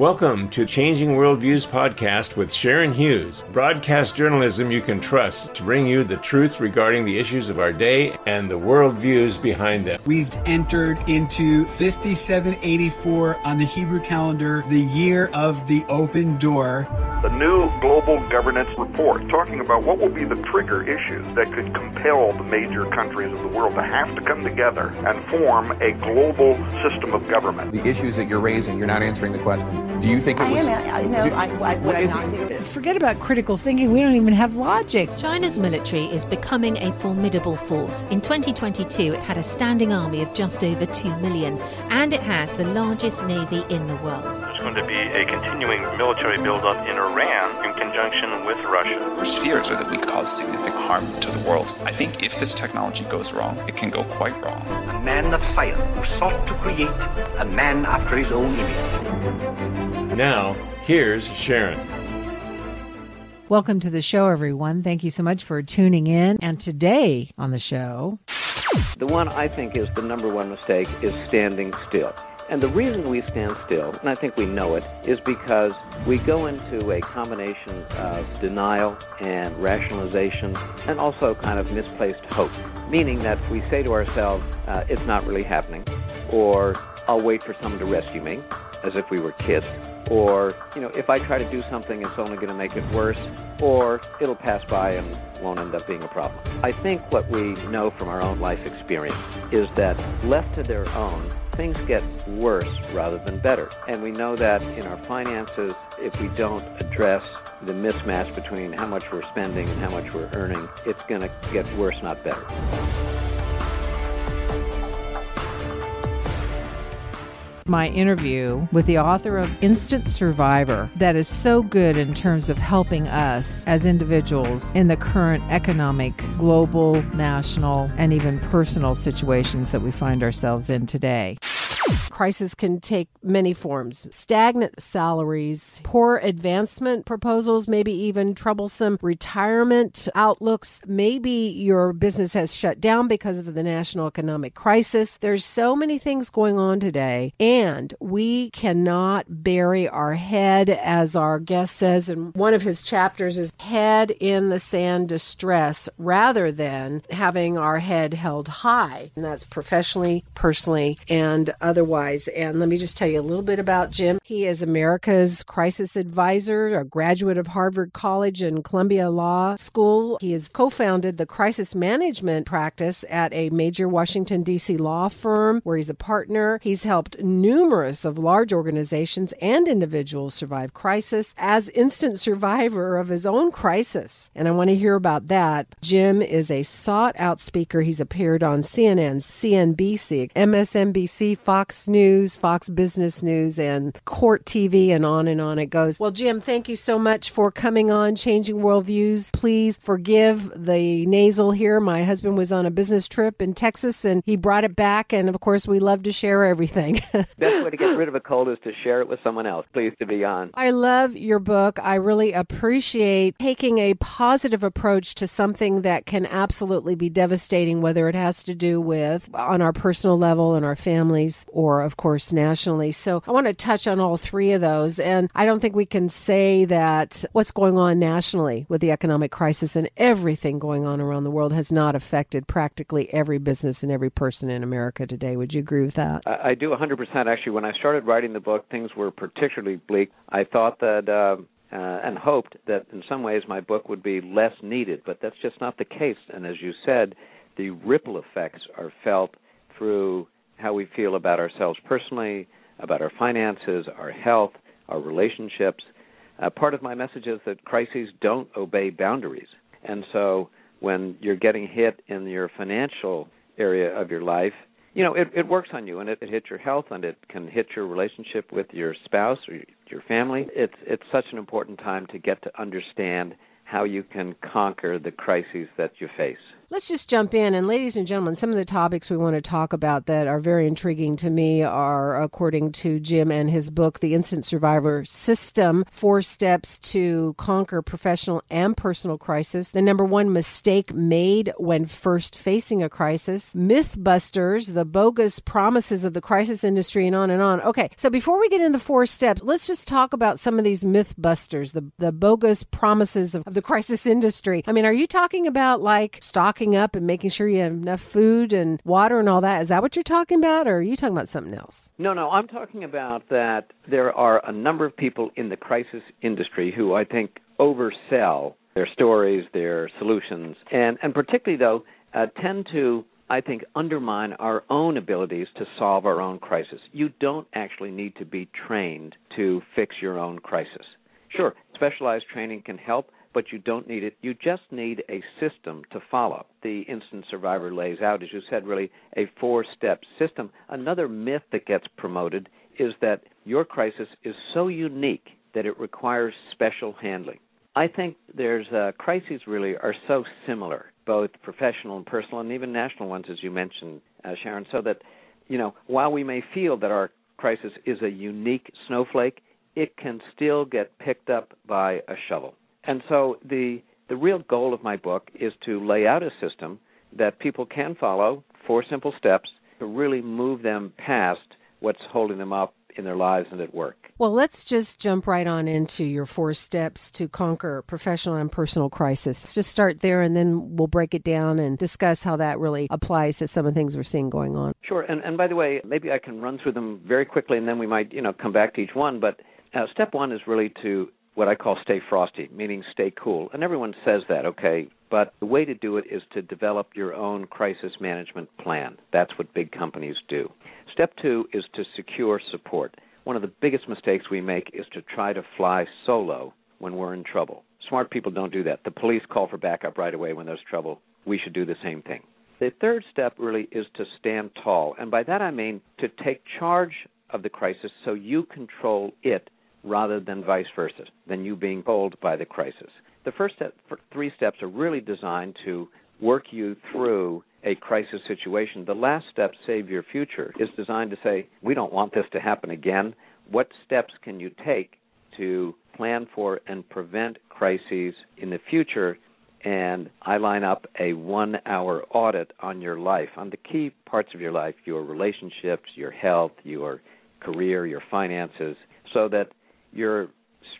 Welcome to Changing Worldviews podcast with Sharon Hughes, broadcast journalism you can trust to bring you the truth regarding the issues of our day and the worldviews behind them. We've entered into 5784 on the Hebrew calendar, the year of the open door. The new global governance report talking about what will be the trigger issues that could compel the major countries of the world to have to come together and form a global system of government. The issues that you're raising, you're not answering the question. Do you think it was? I am. I know. do- I, I, what what I'm is not it? Forget about critical thinking. We don't even have logic. China's military is becoming a formidable force. In 2022, it had a standing army of just over 2 million, and it has the largest navy in the world. There's going to be a continuing military buildup in Iran in conjunction with Russia. Worst fears are that we cause significant harm to the world. I think if this technology goes wrong, it can go quite wrong. a man of science who sought to create a man after his own image. Now, here's Sharon. Welcome to the show, everyone. Thank you so much for tuning in. And today on the show, The one I think is the number one mistake is standing still. And the reason we stand still, and I think we know it, is because we go into a combination of denial and rationalization and also kind of misplaced hope. Meaning that we say to ourselves, uh, it's not really happening, or I'll wait for someone to rescue me, as if we were kids, or, you know, if I try to do something, it's only going to make it worse, or it'll pass by and won't end up being a problem. I think what we know from our own life experience is that left to their own, things get worse rather than better. And we know that in our finances, if we don't address the mismatch between how much we're spending and how much we're earning, it's going to get worse, not better. my interview with the author of Instant Survivor, that is so good in terms of helping us as individuals in the current economic, global, national, and even personal situations that we find ourselves in today. Crisis can take many forms stagnant salaries, poor advancement proposals, maybe even troublesome retirement outlooks. Maybe your business has shut down because of the national economic crisis. There's so many things going on today, and we cannot bury our head, as our guest says in one of his chapters, is head in the sand distress rather than having our head held high. And that's professionally, personally, and otherwise. And let me just tell you a little bit about Jim. He is America's crisis advisor, a graduate of Harvard College and Columbia Law School. He has co founded the crisis management practice at a major Washington, D.C. law firm where he's a partner. He's helped numerous of large organizations and individuals survive crisis as instant survivor of his own crisis. And I want to hear about that. Jim is a sought out speaker. He's appeared on CNN, CNBC, MSNBC, Fox News, Fox Business News, and Court TV, and on and on it goes. Well, Jim, thank you so much for coming on Changing Worldviews. Please forgive the nasal here. My husband was on a business trip in Texas and he brought it back. And of course, we love to share everything. Best way to get rid of a cold is to share it with someone else. Pleased to be on. I love your book. I really appreciate taking a positive approach to something that can absolutely be devastating, whether it has to do with on our personal level and our families or, of course, nationally. So I want to touch on all three of those. And I don't think we can say that what's going on nationally with the economic crisis and everything going on around the world has not affected practically every business and every person in America today. Would you agree with that? I, I do 100% actually. When I started writing the book, things were particularly bleak. I thought that. Uh, uh, and hoped that in some ways my book would be less needed, but that's just not the case. And as you said, the ripple effects are felt through how we feel about ourselves personally, about our finances, our health, our relationships. Uh, part of my message is that crises don't obey boundaries. And so when you're getting hit in your financial area of your life, you know, it, it works on you and it, it hits your health and it can hit your relationship with your spouse or your family. It's it's such an important time to get to understand how you can conquer the crises that you face. Let's just jump in. And, ladies and gentlemen, some of the topics we want to talk about that are very intriguing to me are, according to Jim and his book, The Instant Survivor System Four Steps to Conquer Professional and Personal Crisis. The number one mistake made when first facing a crisis, Mythbusters, the bogus promises of the crisis industry, and on and on. Okay, so before we get into the four steps, let's just talk about some of these Mythbusters, the, the bogus promises of, of the crisis industry. I mean, are you talking about like stocking up and making sure you have enough food and water and all that? Is that what you're talking about, or are you talking about something else? No, no, I'm talking about that there are a number of people in the crisis industry who I think oversell their stories, their solutions, and, and particularly, though, uh, tend to I think, undermine our own abilities to solve our own crisis. You don't actually need to be trained to fix your own crisis. Sure, specialized training can help, but you don't need it. You just need a system to follow. The Instant Survivor lays out, as you said, really a four step system. Another myth that gets promoted is that your crisis is so unique that it requires special handling. I think there's uh, crises really are so similar, both professional and personal, and even national ones, as you mentioned, uh, Sharon. So that you know, while we may feel that our crisis is a unique snowflake, it can still get picked up by a shovel. And so the the real goal of my book is to lay out a system that people can follow, four simple steps to really move them past what's holding them up in their lives and at work. Well, let's just jump right on into your four steps to conquer professional and personal crisis. Let's just start there and then we'll break it down and discuss how that really applies to some of the things we're seeing going on. Sure. And, and by the way, maybe I can run through them very quickly and then we might, you know, come back to each one. But uh, step one is really to what I call stay frosty, meaning stay cool. And everyone says that, okay, but the way to do it is to develop your own crisis management plan. That's what big companies do. Step two is to secure support. One of the biggest mistakes we make is to try to fly solo when we're in trouble. Smart people don't do that. The police call for backup right away when there's trouble. We should do the same thing. The third step really is to stand tall. And by that I mean to take charge of the crisis so you control it rather than vice versa, than you being pulled by the crisis. The first step, three steps are really designed to work you through a crisis situation. The last step, Save Your Future, is designed to say, we don't want this to happen again. What steps can you take to plan for and prevent crises in the future? And I line up a one hour audit on your life, on the key parts of your life, your relationships, your health, your career, your finances, so that you're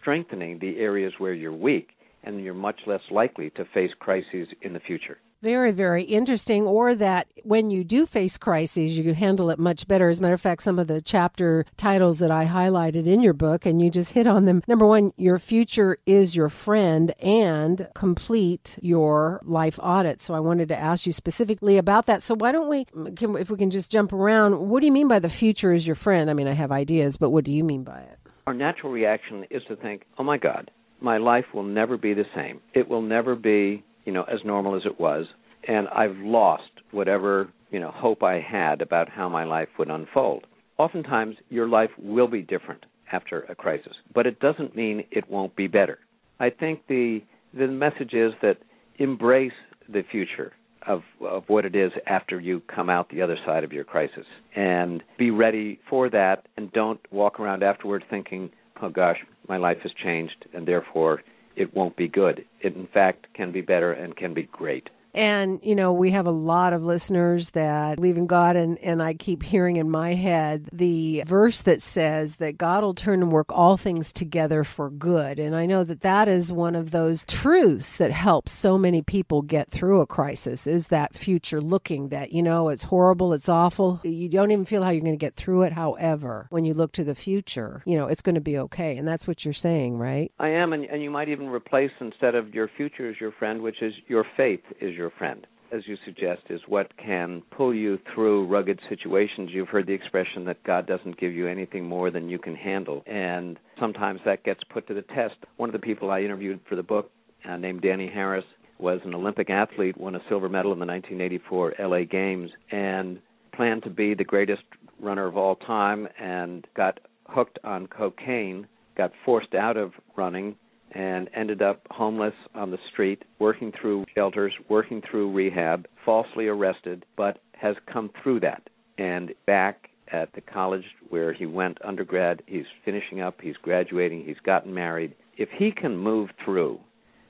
strengthening the areas where you're weak and you're much less likely to face crises in the future. Very, very interesting. Or that when you do face crises, you handle it much better. As a matter of fact, some of the chapter titles that I highlighted in your book, and you just hit on them. Number one, your future is your friend, and complete your life audit. So I wanted to ask you specifically about that. So why don't we, can, if we can just jump around, what do you mean by the future is your friend? I mean, I have ideas, but what do you mean by it? Our natural reaction is to think, oh my God, my life will never be the same. It will never be, you know, as normal as it was, and I've lost whatever, you know, hope I had about how my life would unfold. Oftentimes, your life will be different after a crisis, but it doesn't mean it won't be better. I think the the message is that embrace the future of of what it is after you come out the other side of your crisis. And be ready for that and don't walk around afterward thinking oh gosh my life has changed and therefore it won't be good. It in fact can be better and can be great and, you know, we have a lot of listeners that believe in God, and, and I keep hearing in my head the verse that says that God will turn and work all things together for good. And I know that that is one of those truths that helps so many people get through a crisis is that future looking that, you know, it's horrible, it's awful. You don't even feel how you're going to get through it. However, when you look to the future, you know, it's going to be okay. And that's what you're saying, right? I am. And, and you might even replace instead of your future is your friend, which is your faith is your friend, as you suggest, is what can pull you through rugged situations. You've heard the expression that God doesn't give you anything more than you can handle, and sometimes that gets put to the test. One of the people I interviewed for the book, uh, named Danny Harris, was an Olympic athlete, won a silver medal in the 1984 LA Games, and planned to be the greatest runner of all time, and got hooked on cocaine, got forced out of running, and ended up homeless on the street, working through shelters, working through rehab, falsely arrested, but has come through that and back at the college where he went undergrad. He's finishing up, he's graduating, he's gotten married. If he can move through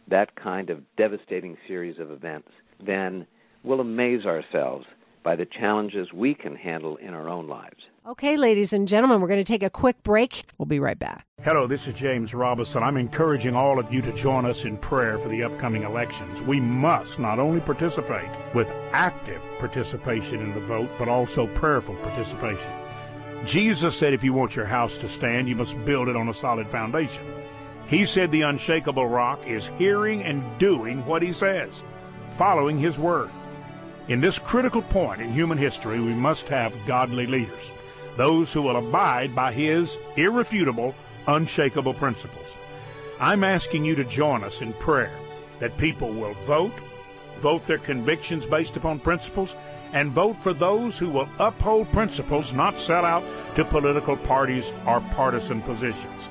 that kind of devastating series of events, then we'll amaze ourselves by the challenges we can handle in our own lives. Okay, ladies and gentlemen, we're going to take a quick break. We'll be right back. Hello, this is James Robison. I'm encouraging all of you to join us in prayer for the upcoming elections. We must not only participate with active participation in the vote, but also prayerful participation. Jesus said if you want your house to stand, you must build it on a solid foundation. He said the unshakable rock is hearing and doing what he says, following his word. In this critical point in human history, we must have godly leaders, those who will abide by his irrefutable, unshakable principles. I'm asking you to join us in prayer that people will vote, vote their convictions based upon principles, and vote for those who will uphold principles, not sell out to political parties or partisan positions.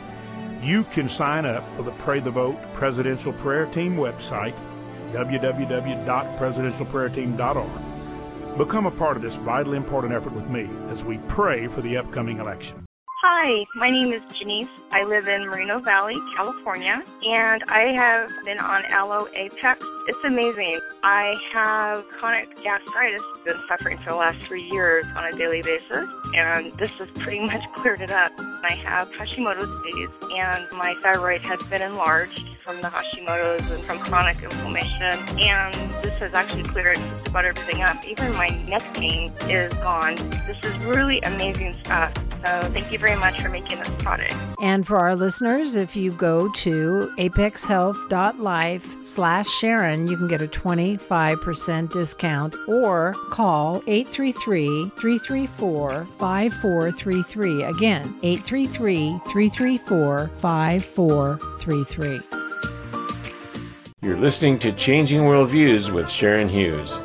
You can sign up for the Pray the Vote Presidential Prayer Team website, www.presidentialprayerteam.org. Become a part of this vitally important effort with me as we pray for the upcoming election. Hi, my name is Janice. I live in Moreno Valley, California, and I have been on Aloe Apex. It's amazing. I have chronic gastritis, been suffering for the last three years on a daily basis, and this has pretty much cleared it up. I have Hashimoto's disease, and my thyroid has been enlarged from the Hashimoto's and from chronic inflammation, and this has actually cleared just about everything up. Even my neck pain is gone. This is really amazing stuff. So thank you very much for making this product. And for our listeners, if you go to apexhealth.life slash Sharon, you can get a 25% discount or call 833-334-5433. Again, 833-334-5433. You're listening to Changing Worldviews with Sharon Hughes.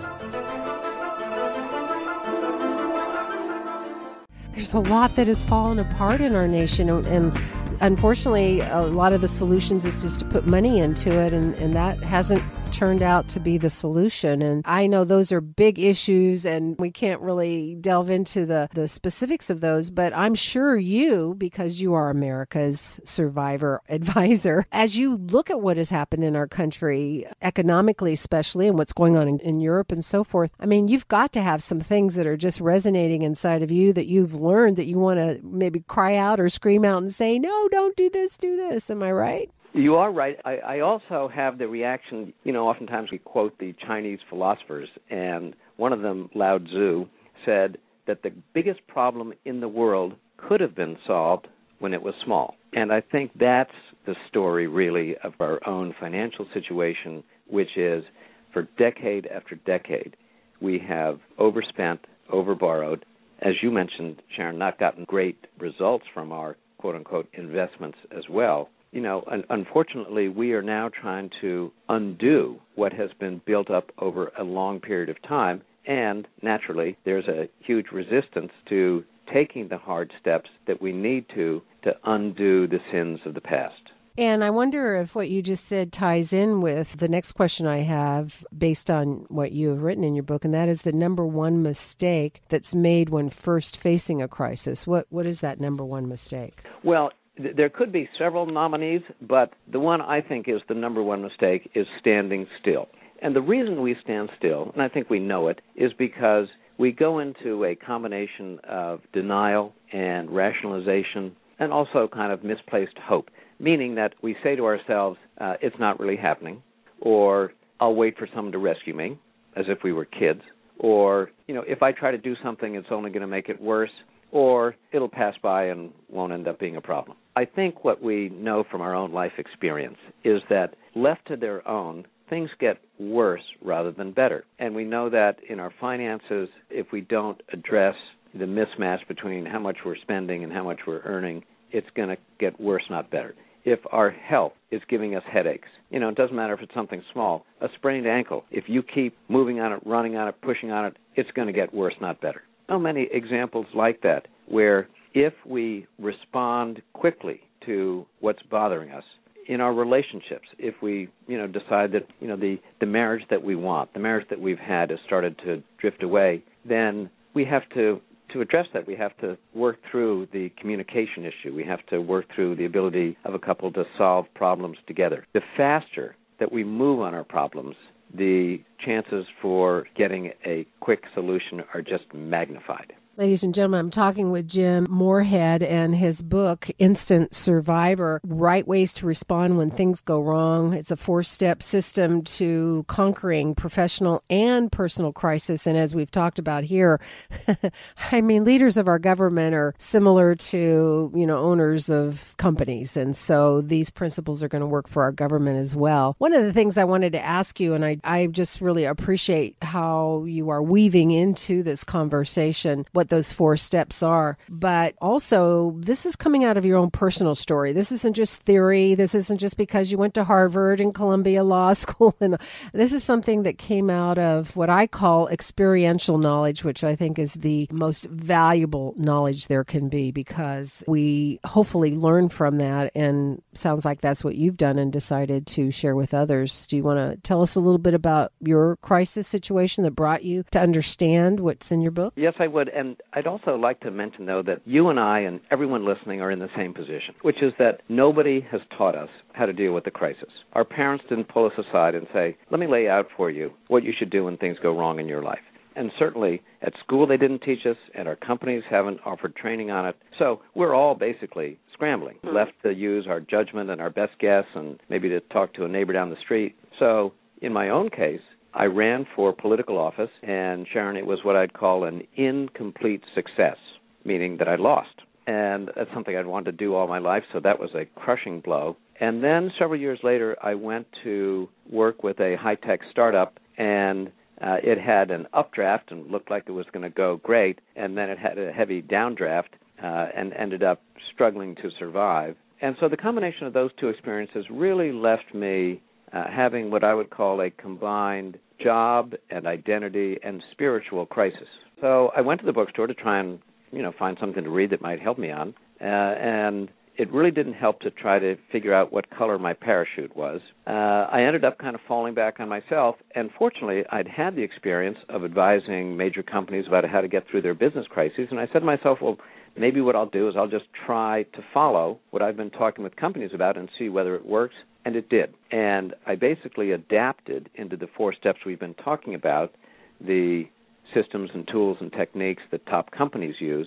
There's a lot that has fallen apart in our nation, and, unfortunately, a lot of the solutions is just to put money into it, and, and that hasn't turned out to be the solution. And I know those are big issues, and we can't really delve into the, the specifics of those, but I'm sure you, because you are America's survivor advisor, as you look at what has happened in our country, economically especially, and what's going on in, in Europe and so forth, I mean, you've got to have some things that are just resonating inside of you that you've learned that you want to maybe cry out or scream out and say, no, don't do this, do this. Am I right? You are right. I, I also have the reaction, you know, oftentimes we quote the Chinese philosophers, and one of them, Lao Tzu, said that the biggest problem in the world could have been solved when it was small. And I think that's the story, really, of our own financial situation, which is for decade after decade, we have overspent, overborrowed, as you mentioned, Sharon, not gotten great results from our quote unquote investments as well you know, un- unfortunately, we are now trying to undo what has been built up over a long period of time. And naturally, there's a huge resistance to taking the hard steps that we need to to undo the sins of the past. And I wonder if what you just said ties in with the next question I have based on what you have written in your book, and that is the number one mistake that's made when first facing a crisis. What what is that number one mistake? Well, there could be several nominees, but the one I think is the number one mistake is standing still. And the reason we stand still, and I think we know it, is because we go into a combination of denial and rationalization and also kind of misplaced hope, meaning that we say to ourselves, uh, it's not really happening, or I'll wait for someone to rescue me, as if we were kids, or, you know, if I try to do something, it's only going to make it worse, or it'll pass by and won't end up being a problem. I think what we know from our own life experience is that left to their own, things get worse rather than better. And we know that in our finances, if we don't address the mismatch between how much we're spending and how much we're earning, it's going to get worse, not better. If our health is giving us headaches, you know, it doesn't matter if it's something small, a sprained ankle, if you keep moving on it, running on it, pushing on it, it's going to get worse, not better. So many examples like that where if we respond quickly to what's bothering us, in our relationships, if we, you know, decide that, you know, the, the marriage that we want, the marriage that we've had has started to drift away, then we have to to address that, we have to work through the communication issue. We have to work through the ability of a couple to solve problems together. The faster that we move on our problems, the chances for getting a quick solution are just magnified. Ladies and gentlemen, I'm talking with Jim Moorhead and his book, Instant Survivor Right Ways to Respond When Things Go Wrong. It's a four step system to conquering professional and personal crisis. And as we've talked about here, I mean, leaders of our government are similar to, you know, owners of companies. And so these principles are going to work for our government as well. One of the things I wanted to ask you, and I, I just really appreciate how you are weaving into this conversation, what what those four steps are. But also, this is coming out of your own personal story. This isn't just theory. This isn't just because you went to Harvard and Columbia Law School. And this is something that came out of what I call experiential knowledge, which I think is the most valuable knowledge there can be because we hopefully learn from that. And sounds like that's what you've done and decided to share with others. Do you want to tell us a little bit about your crisis situation that brought you to understand what's in your book? Yes, I would. And I'd also like to mention, though, that you and I and everyone listening are in the same position, which is that nobody has taught us how to deal with the crisis. Our parents didn't pull us aside and say, let me lay out for you what you should do when things go wrong in your life. And certainly at school they didn't teach us, and our companies haven't offered training on it. So we're all basically scrambling, mm-hmm. left to use our judgment and our best guess and maybe to talk to a neighbor down the street. So in my own case, I ran for political office, and Sharon, it was what I'd call an incomplete success, meaning that I lost. And that's something I'd wanted to do all my life, so that was a crushing blow. And then several years later, I went to work with a high tech startup, and uh, it had an updraft and looked like it was going to go great, and then it had a heavy downdraft uh, and ended up struggling to survive. And so the combination of those two experiences really left me uh, having what I would call a combined job and identity and spiritual crisis. So I went to the bookstore to try and you know find something to read that might help me on, uh, and it really didn't help to try to figure out what color my parachute was. Uh, I ended up kind of falling back on myself, and fortunately, I'd had the experience of advising major companies about how to get through their business crises, and I said to myself, well, maybe what I'll do is I'll just try to follow what I've been talking with companies about and see whether it works and it did. And I basically adapted into the four steps we've been talking about the systems and tools and techniques that top companies use.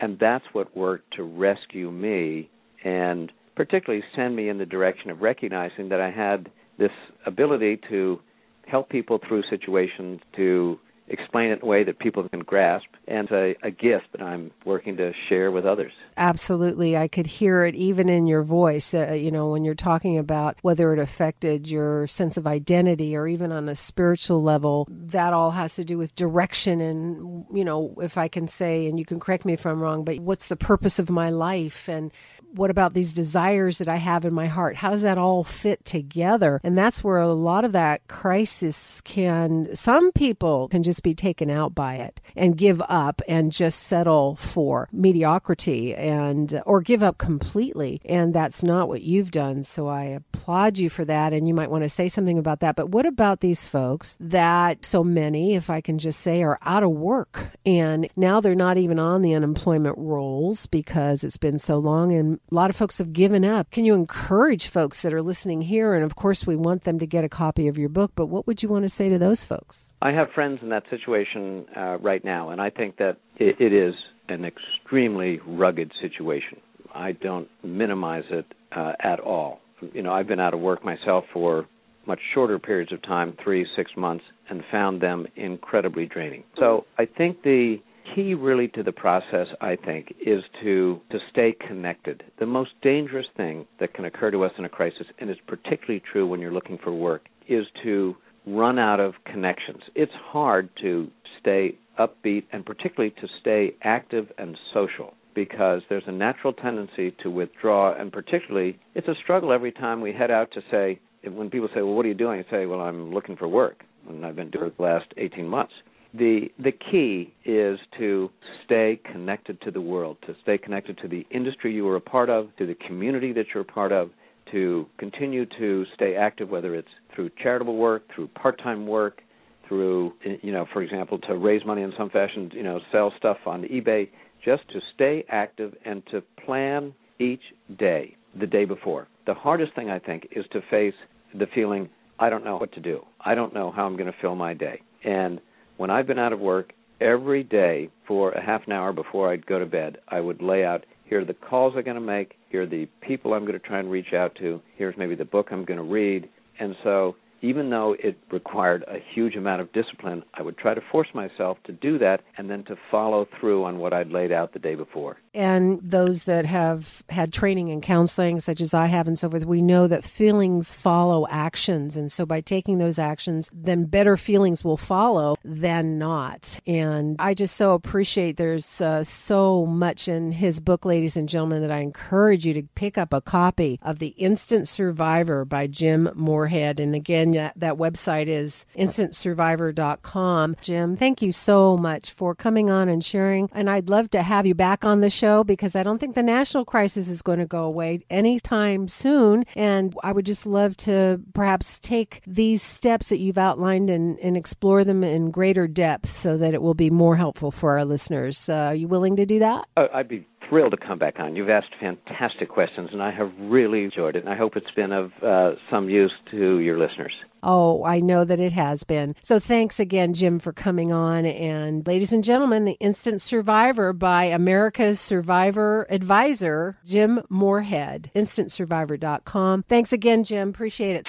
And that's what worked to rescue me and particularly send me in the direction of recognizing that I had this ability to help people through situations, to explain it in a way that people can grasp and a, a gift that I'm working to share with others. Absolutely. I could hear it even in your voice, uh, you know, when you're talking about whether it affected your sense of identity or even on a spiritual level. That all has to do with direction and, you know, if I can say, and you can correct me if I'm wrong, but what's the purpose of my life? And what about these desires that I have in my heart? How does that all fit together? And that's where a lot of that crisis can, some people can just be taken out by it and give up and just settle for mediocrity and, or give up completely. And that's not what you've done. So I applaud you for that. And you might want to say something about that. But what about these folks that so many, if I can just say, are out of work and now they're not even on the unemployment rolls because it's been so long and a lot of folks have given up. Can you encourage folks that are listening here? And of course, we want them to get a copy of your book, but what would you want to say to those folks? I have friends in that situation uh, right now, and I think that it, it is an extremely rugged situation. I don't minimize it uh, at all. You know, I've been out of work myself for much shorter periods of time, three, six months, and found them incredibly draining. So I think the key really to the process, I think, is to to stay connected. The most dangerous thing that can occur to us in a crisis, and it's particularly true when you're looking for work, is to run out of connections. It's hard to stay upbeat and particularly to stay active and social because there's a natural tendency to withdraw and particularly it's a struggle every time we head out to say when people say, "Well, what are you doing?" I say, "Well, I'm looking for work." And I've been doing it the last 18 months the the key is to stay connected to the world, to stay connected to the industry you are a part of, to the community that you're a part of, to continue to stay active, whether it's through charitable work, through part-time work, through you know, for example, to raise money in some fashion, you know, sell stuff on eBay, just to stay active and to plan each day the day before. The hardest thing I think is to face the feeling I don't know what to do. I don't know how I'm going to fill my day. And when I've been out of work, every day for a half an hour before I'd go to bed, I would lay out here are the calls I'm going to make, here are the people I'm going to try and reach out to, here's maybe the book I'm going to read. And so even though it required a huge amount of discipline, I would try to force myself to do that and then to follow through on what I'd laid out the day before. And those that have had training in counseling, such as I have and so forth, we know that feelings follow actions. And so by taking those actions, then better feelings will follow than not. And I just so appreciate there's uh, so much in his book, ladies and gentlemen, that I encourage you to pick up a copy of The Instant Survivor by Jim Moorhead. And again, that, that website is instantsurvivor.com. Jim, thank you so much for coming on and sharing. And I'd love to have you back on the show because I don't think the national crisis is going to go away anytime soon. And I would just love to perhaps take these steps that you've outlined and, and explore them in greater depth so that it will be more helpful for our listeners. Uh, are you willing to do that? Uh, I'd be thrilled to come back on. You've asked fantastic questions, and I have really enjoyed it. And I hope it's been of uh, some use to your listeners. Oh, I know that it has been. So thanks again, Jim, for coming on. And ladies and gentlemen, The Instant Survivor by America's Survivor Advisor, Jim Moorhead, instantsurvivor.com. Thanks again, Jim. Appreciate it.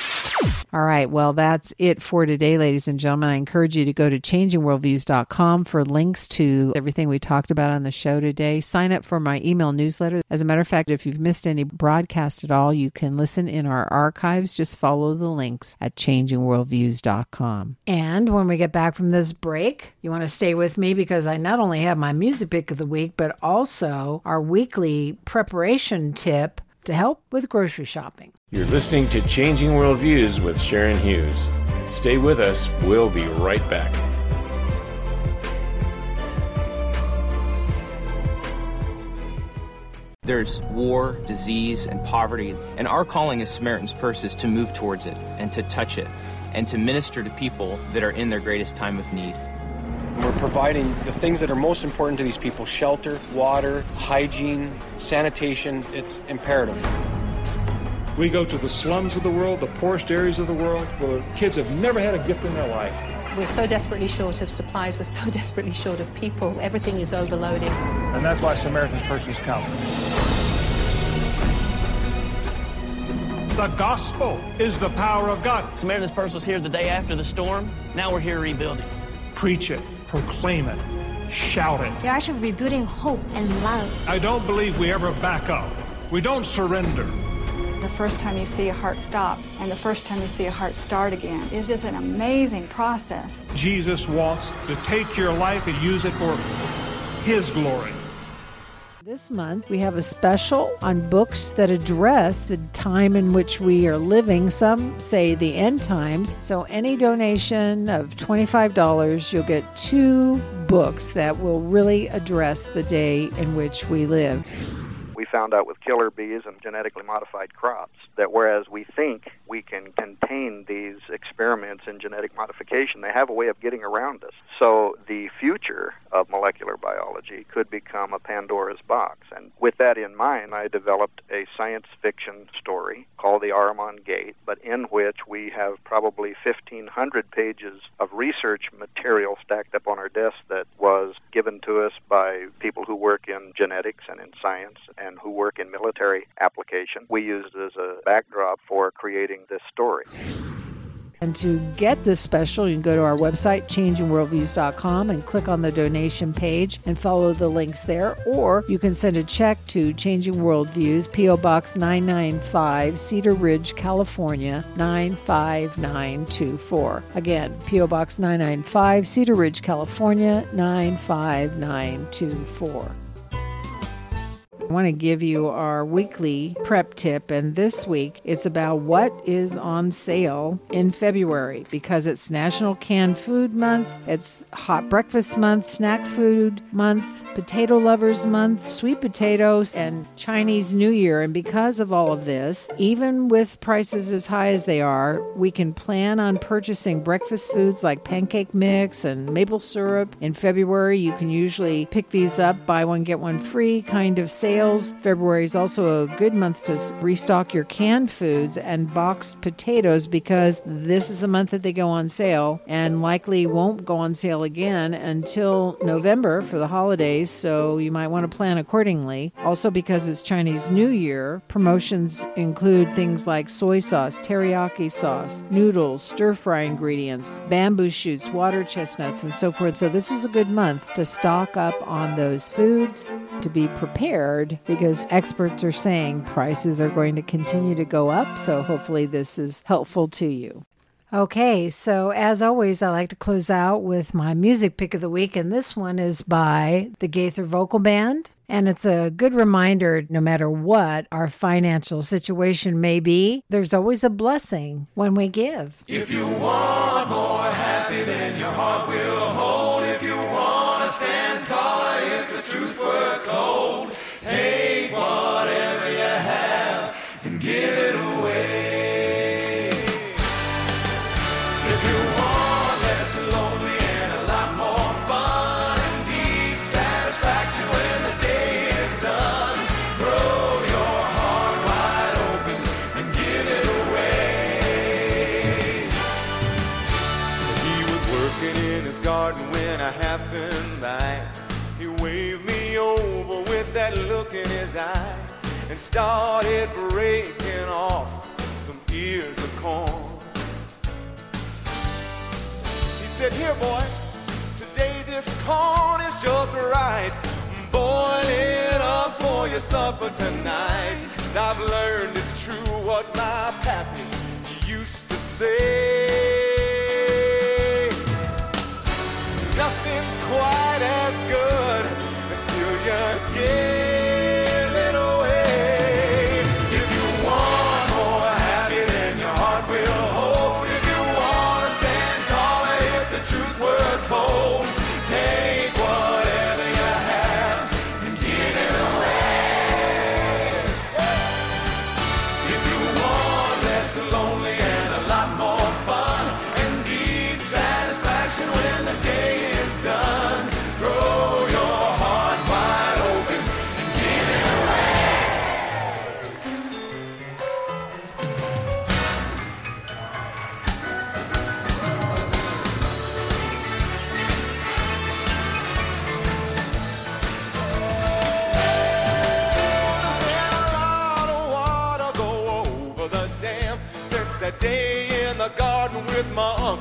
All right. Well, that's it for today, ladies and gentlemen. I encourage you to go to changingworldviews.com for links to everything we talked about on the show today. Sign up for my email newsletter. As a matter of fact, if you've missed any broadcast at all, you can listen in our archives. Just follow the links at changingworldviews.com. And when we get back from this break, you want to stay with me because I not only have my music pick of the week, but also our weekly preparation tip to help with grocery shopping. You're listening to Changing Worldviews with Sharon Hughes. Stay with us. We'll be right back. There's war, disease, and poverty, and our calling as Samaritan's Purse is to move towards it and to touch it and to minister to people that are in their greatest time of need. We're providing the things that are most important to these people shelter, water, hygiene, sanitation. It's imperative. We go to the slums of the world, the poorest areas of the world, where kids have never had a gift in their life. We're so desperately short of supplies, we're so desperately short of people. Everything is overloaded. And that's why Samaritan's Purse is come. The gospel is the power of God. Samaritan's Purse was here the day after the storm. Now we're here rebuilding. Preach it, proclaim it, shout it. They're actually rebuilding hope and love. I don't believe we ever back up. We don't surrender. The first time you see a heart stop and the first time you see a heart start again is just an amazing process. Jesus wants to take your life and use it for His glory. This month, we have a special on books that address the time in which we are living. Some say the end times. So, any donation of $25, you'll get two books that will really address the day in which we live found out with killer bees and genetically modified crops that whereas we think we can contain these experiments in genetic modification, they have a way of getting around us. So the future of molecular biology could become a Pandora's box. And with that in mind, I developed a science fiction story called The Ahriman Gate, but in which we have probably 1,500 pages of research material stacked up on our desk that was given to us by people who work in genetics and in science and who work in military application. We used as a backdrop for creating this story. And to get this special, you can go to our website, changingworldviews.com, and click on the donation page and follow the links there. Or you can send a check to Changing Worldviews, P.O. Box 995, Cedar Ridge, California 95924. Again, P.O. Box 995, Cedar Ridge, California 95924. I want to give you our weekly prep tip, and this week it's about what is on sale in February because it's National Canned Food Month, it's Hot Breakfast Month, Snack Food Month, Potato Lovers Month, Sweet Potatoes, and Chinese New Year. And because of all of this, even with prices as high as they are, we can plan on purchasing breakfast foods like pancake mix and maple syrup. In February, you can usually pick these up, buy one, get one free kind of sale sales. February is also a good month to restock your canned foods and boxed potatoes because this is the month that they go on sale and likely won't go on sale again until November for the holidays. So you might want to plan accordingly. Also, because it's Chinese New Year, promotions include things like soy sauce, teriyaki sauce, noodles, stir fry ingredients, bamboo shoots, water chestnuts, and so forth. So this is a good month to stock up on those foods, to be prepared because experts are saying prices are going to continue to go up. So hopefully, this is helpful to you. Okay, so as always, I like to close out with my music pick of the week, and this one is by the Gaither Vocal Band. And it's a good reminder no matter what our financial situation may be, there's always a blessing when we give. If you want more started breaking off some ears of corn. He said, Here, boy, today this corn is just right. Boil it up for your supper tonight. I've learned it's true what my pappy used to say.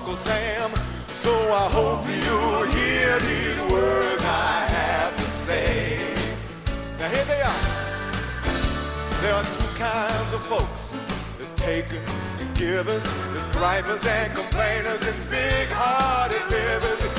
Uncle Sam. So I hope you'll hear these words I have to say. Now here they are. There are two kinds of folks. There's takers and givers. There's gripers and complainers and big-hearted livers.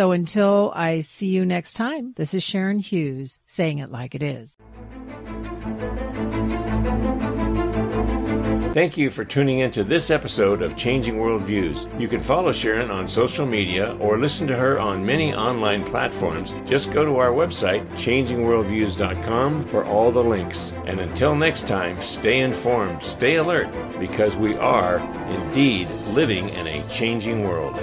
So until I see you next time, this is Sharon Hughes saying it like it is. Thank you for tuning in to this episode of Changing Worldviews. You can follow Sharon on social media or listen to her on many online platforms. Just go to our website, changingworldviews.com, for all the links. And until next time, stay informed, stay alert, because we are indeed living in a changing world.